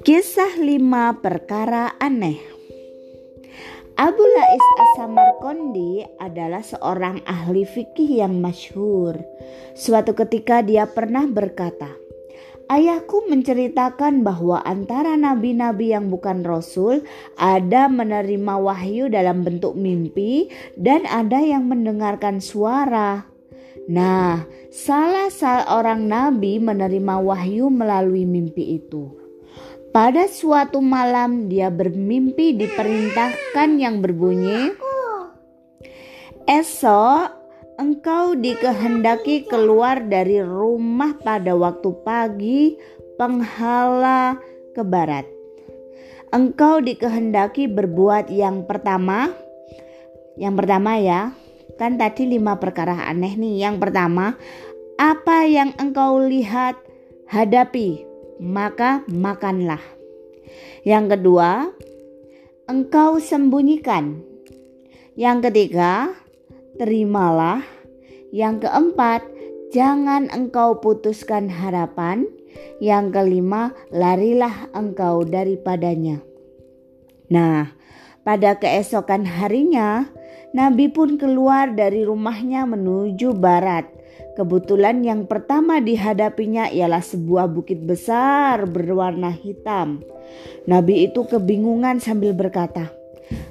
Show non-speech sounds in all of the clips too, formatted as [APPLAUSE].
Kisah lima perkara aneh Abu Lais As-Samarqandi adalah seorang ahli fikih yang masyhur. Suatu ketika dia pernah berkata, Ayahku menceritakan bahwa antara nabi-nabi yang bukan rasul ada menerima wahyu dalam bentuk mimpi dan ada yang mendengarkan suara. Nah, salah seorang nabi menerima wahyu melalui mimpi itu. Pada suatu malam dia bermimpi diperintahkan yang berbunyi Esok engkau dikehendaki keluar dari rumah pada waktu pagi penghala ke barat. Engkau dikehendaki berbuat yang pertama. Yang pertama ya, kan tadi lima perkara aneh nih. Yang pertama, apa yang engkau lihat hadapi maka makanlah. Yang kedua, engkau sembunyikan. Yang ketiga, terimalah. Yang keempat, jangan engkau putuskan harapan. Yang kelima, larilah engkau daripadanya. Nah, pada keesokan harinya, Nabi pun keluar dari rumahnya menuju barat Kebetulan yang pertama dihadapinya ialah sebuah bukit besar berwarna hitam. Nabi itu kebingungan sambil berkata,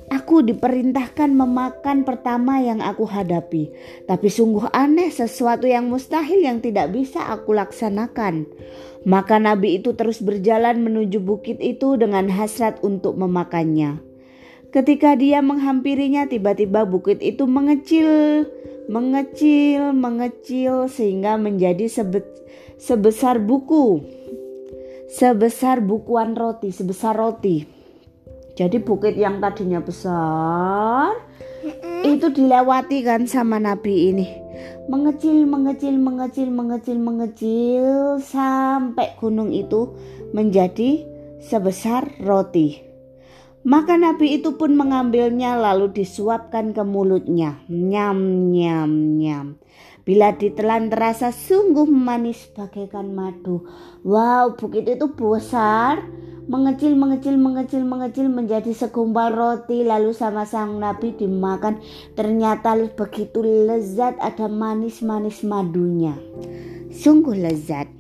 Aku diperintahkan memakan pertama yang aku hadapi, tapi sungguh aneh sesuatu yang mustahil yang tidak bisa aku laksanakan. Maka Nabi itu terus berjalan menuju bukit itu dengan hasrat untuk memakannya. Ketika dia menghampirinya, tiba-tiba bukit itu mengecil, mengecil, mengecil sehingga menjadi sebe sebesar buku. Sebesar bukuan roti, sebesar roti. Jadi bukit yang tadinya besar itu dilewati kan sama nabi ini. Mengecil, mengecil, mengecil, mengecil, mengecil sampai gunung itu menjadi sebesar roti. Maka Nabi itu pun mengambilnya lalu disuapkan ke mulutnya. Nyam, nyam, nyam. Bila ditelan terasa sungguh manis bagaikan madu. Wow, bukit itu besar. Mengecil, mengecil, mengecil, mengecil menjadi segumpal roti. Lalu sama sang Nabi dimakan. Ternyata begitu lezat ada manis-manis madunya. Sungguh lezat.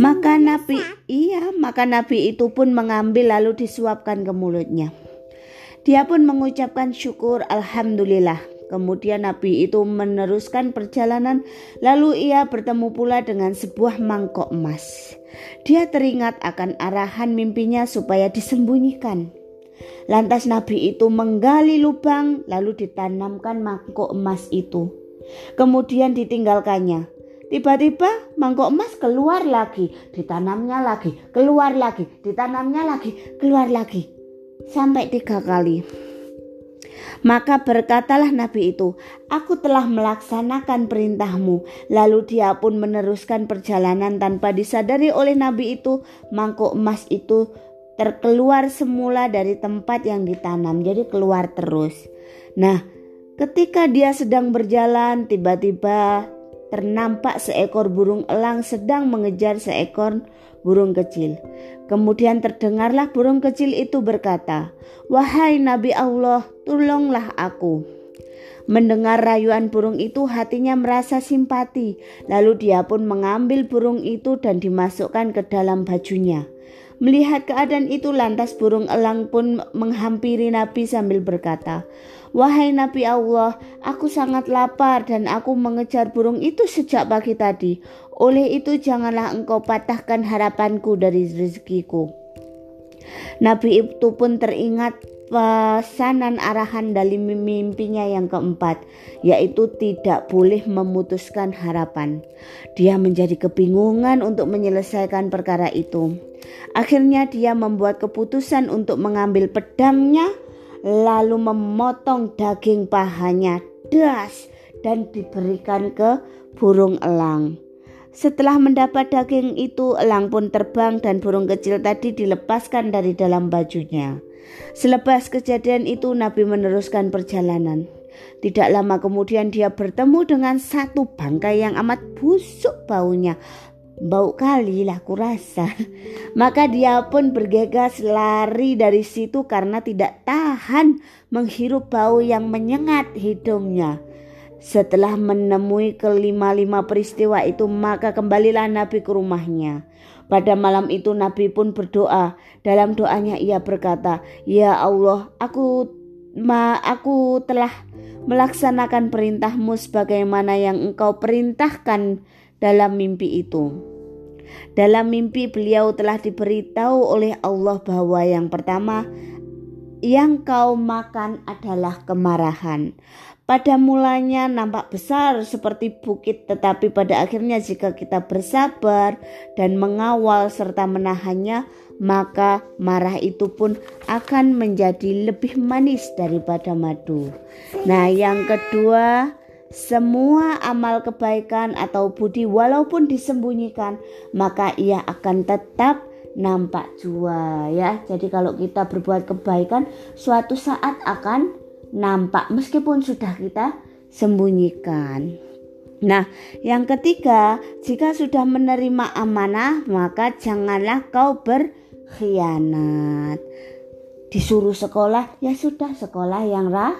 Maka Nabi iya, maka Nabi itu pun mengambil lalu disuapkan ke mulutnya. Dia pun mengucapkan syukur alhamdulillah. Kemudian Nabi itu meneruskan perjalanan, lalu ia bertemu pula dengan sebuah mangkok emas. Dia teringat akan arahan mimpinya supaya disembunyikan. Lantas Nabi itu menggali lubang, lalu ditanamkan mangkok emas itu. Kemudian ditinggalkannya. Tiba-tiba mangkok emas keluar lagi, ditanamnya lagi, keluar lagi, ditanamnya lagi, keluar lagi. Sampai tiga kali. Maka berkatalah Nabi itu, Aku telah melaksanakan perintahmu. Lalu dia pun meneruskan perjalanan tanpa disadari oleh Nabi itu. Mangkok emas itu terkeluar semula dari tempat yang ditanam. Jadi keluar terus. Nah, ketika dia sedang berjalan, tiba-tiba ternampak seekor burung elang sedang mengejar seekor burung kecil. Kemudian terdengarlah burung kecil itu berkata, "Wahai Nabi Allah, tolonglah aku." Mendengar rayuan burung itu, hatinya merasa simpati. Lalu dia pun mengambil burung itu dan dimasukkan ke dalam bajunya. Melihat keadaan itu, lantas burung elang pun menghampiri Nabi sambil berkata, Wahai Nabi Allah, aku sangat lapar dan aku mengejar burung itu sejak pagi tadi. Oleh itu janganlah engkau patahkan harapanku dari rezekiku. Nabi itu pun teringat pesanan arahan dari mimpinya yang keempat, yaitu tidak boleh memutuskan harapan. Dia menjadi kebingungan untuk menyelesaikan perkara itu. Akhirnya dia membuat keputusan untuk mengambil pedangnya lalu memotong daging pahanya das dan diberikan ke burung elang. Setelah mendapat daging itu, elang pun terbang dan burung kecil tadi dilepaskan dari dalam bajunya. Selepas kejadian itu, Nabi meneruskan perjalanan. Tidak lama kemudian dia bertemu dengan satu bangkai yang amat busuk baunya. Bau kali lah kurasa. [LAUGHS] Maka dia pun bergegas lari dari situ karena tidak tahan menghirup bau yang menyengat hidungnya. Setelah menemui kelima-lima peristiwa itu, maka kembalilah Nabi ke rumahnya. Pada malam itu Nabi pun berdoa. Dalam doanya ia berkata, "Ya Allah, aku ma aku telah melaksanakan perintahmu sebagaimana yang engkau perintahkan dalam mimpi itu." Dalam mimpi beliau telah diberitahu oleh Allah bahwa yang pertama yang kau makan adalah kemarahan. Pada mulanya nampak besar seperti bukit, tetapi pada akhirnya, jika kita bersabar dan mengawal serta menahannya, maka marah itu pun akan menjadi lebih manis daripada madu. Nah, yang kedua, semua amal kebaikan atau budi, walaupun disembunyikan, maka ia akan tetap nampak jua ya. Jadi kalau kita berbuat kebaikan suatu saat akan nampak meskipun sudah kita sembunyikan. Nah, yang ketiga, jika sudah menerima amanah, maka janganlah kau berkhianat. Disuruh sekolah, ya sudah sekolah yang rah,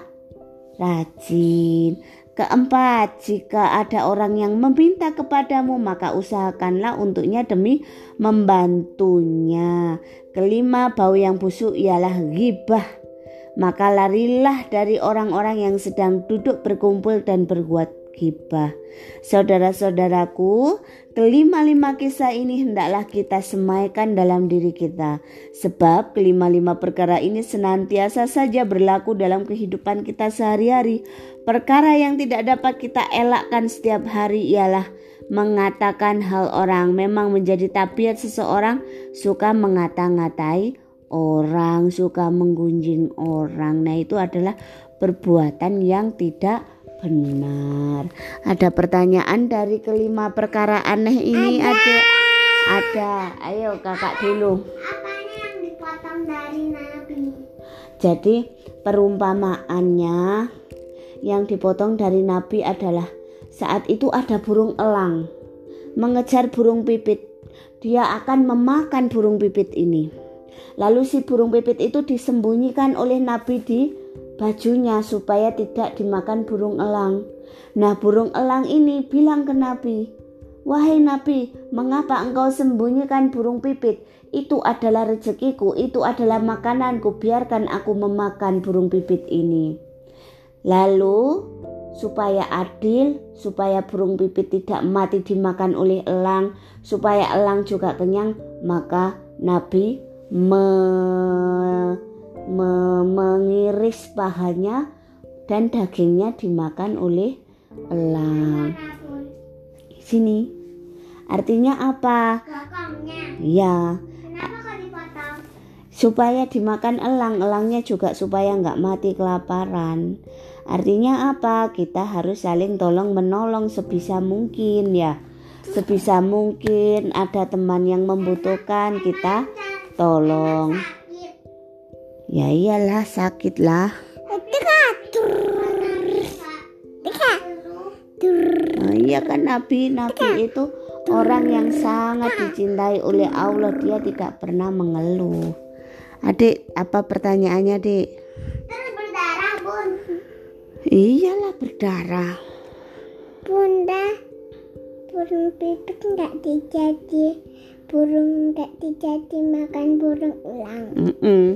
rajin. Keempat, jika ada orang yang meminta kepadamu, maka usahakanlah untuknya demi membantunya. Kelima, bau yang busuk ialah ghibah maka larilah dari orang-orang yang sedang duduk berkumpul dan berbuat gibah. Saudara-saudaraku, kelima-lima kisah ini hendaklah kita semaikan dalam diri kita. Sebab kelima-lima perkara ini senantiasa saja berlaku dalam kehidupan kita sehari-hari. Perkara yang tidak dapat kita elakkan setiap hari ialah mengatakan hal orang. Memang menjadi tabiat seseorang suka mengata-ngatai orang, suka menggunjing orang. Nah, itu adalah perbuatan yang tidak benar. Ada pertanyaan dari kelima perkara aneh ini ada. Ada. ada. Ayo Kakak dulu. Apanya yang dipotong dari Nabi? Jadi, perumpamaannya yang dipotong dari Nabi adalah saat itu ada burung elang mengejar burung pipit. Dia akan memakan burung pipit ini. Lalu si burung pipit itu disembunyikan oleh Nabi di bajunya supaya tidak dimakan burung elang. Nah, burung elang ini bilang ke Nabi, "Wahai Nabi, mengapa engkau sembunyikan burung pipit? Itu adalah rezekiku, itu adalah makananku. Biarkan aku memakan burung pipit ini." Lalu supaya adil, supaya burung pipit tidak mati dimakan oleh elang, supaya elang juga kenyang, maka Nabi me, mengiris pahanya dan dagingnya dimakan oleh elang. Sini. Artinya apa? Ya. Supaya dimakan elang, elangnya juga supaya nggak mati kelaparan. Artinya apa? Kita harus saling tolong menolong sebisa mungkin ya. Sebisa mungkin ada teman yang membutuhkan kita tolong ya iyalah sakit lah oh, iya kan Nabi Nabi itu orang yang sangat dicintai oleh Allah. Dia tidak pernah mengeluh. Adik apa pertanyaannya dik berdarah bun. Iyalah berdarah. Bunda burung pipit nggak dijadi. Burung nggak dijadi makan burung elang. Mm -mm.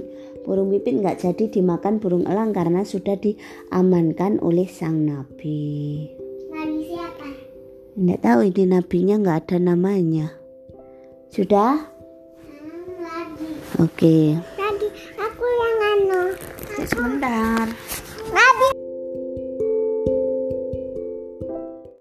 Burung pipit nggak jadi dimakan burung elang karena sudah diamankan oleh sang nabi. Nabi siapa? Nggak tahu ini nabinya nggak ada namanya. Sudah? Hmm, lagi. Oke. Okay. Tadi aku yang anu. Sebentar.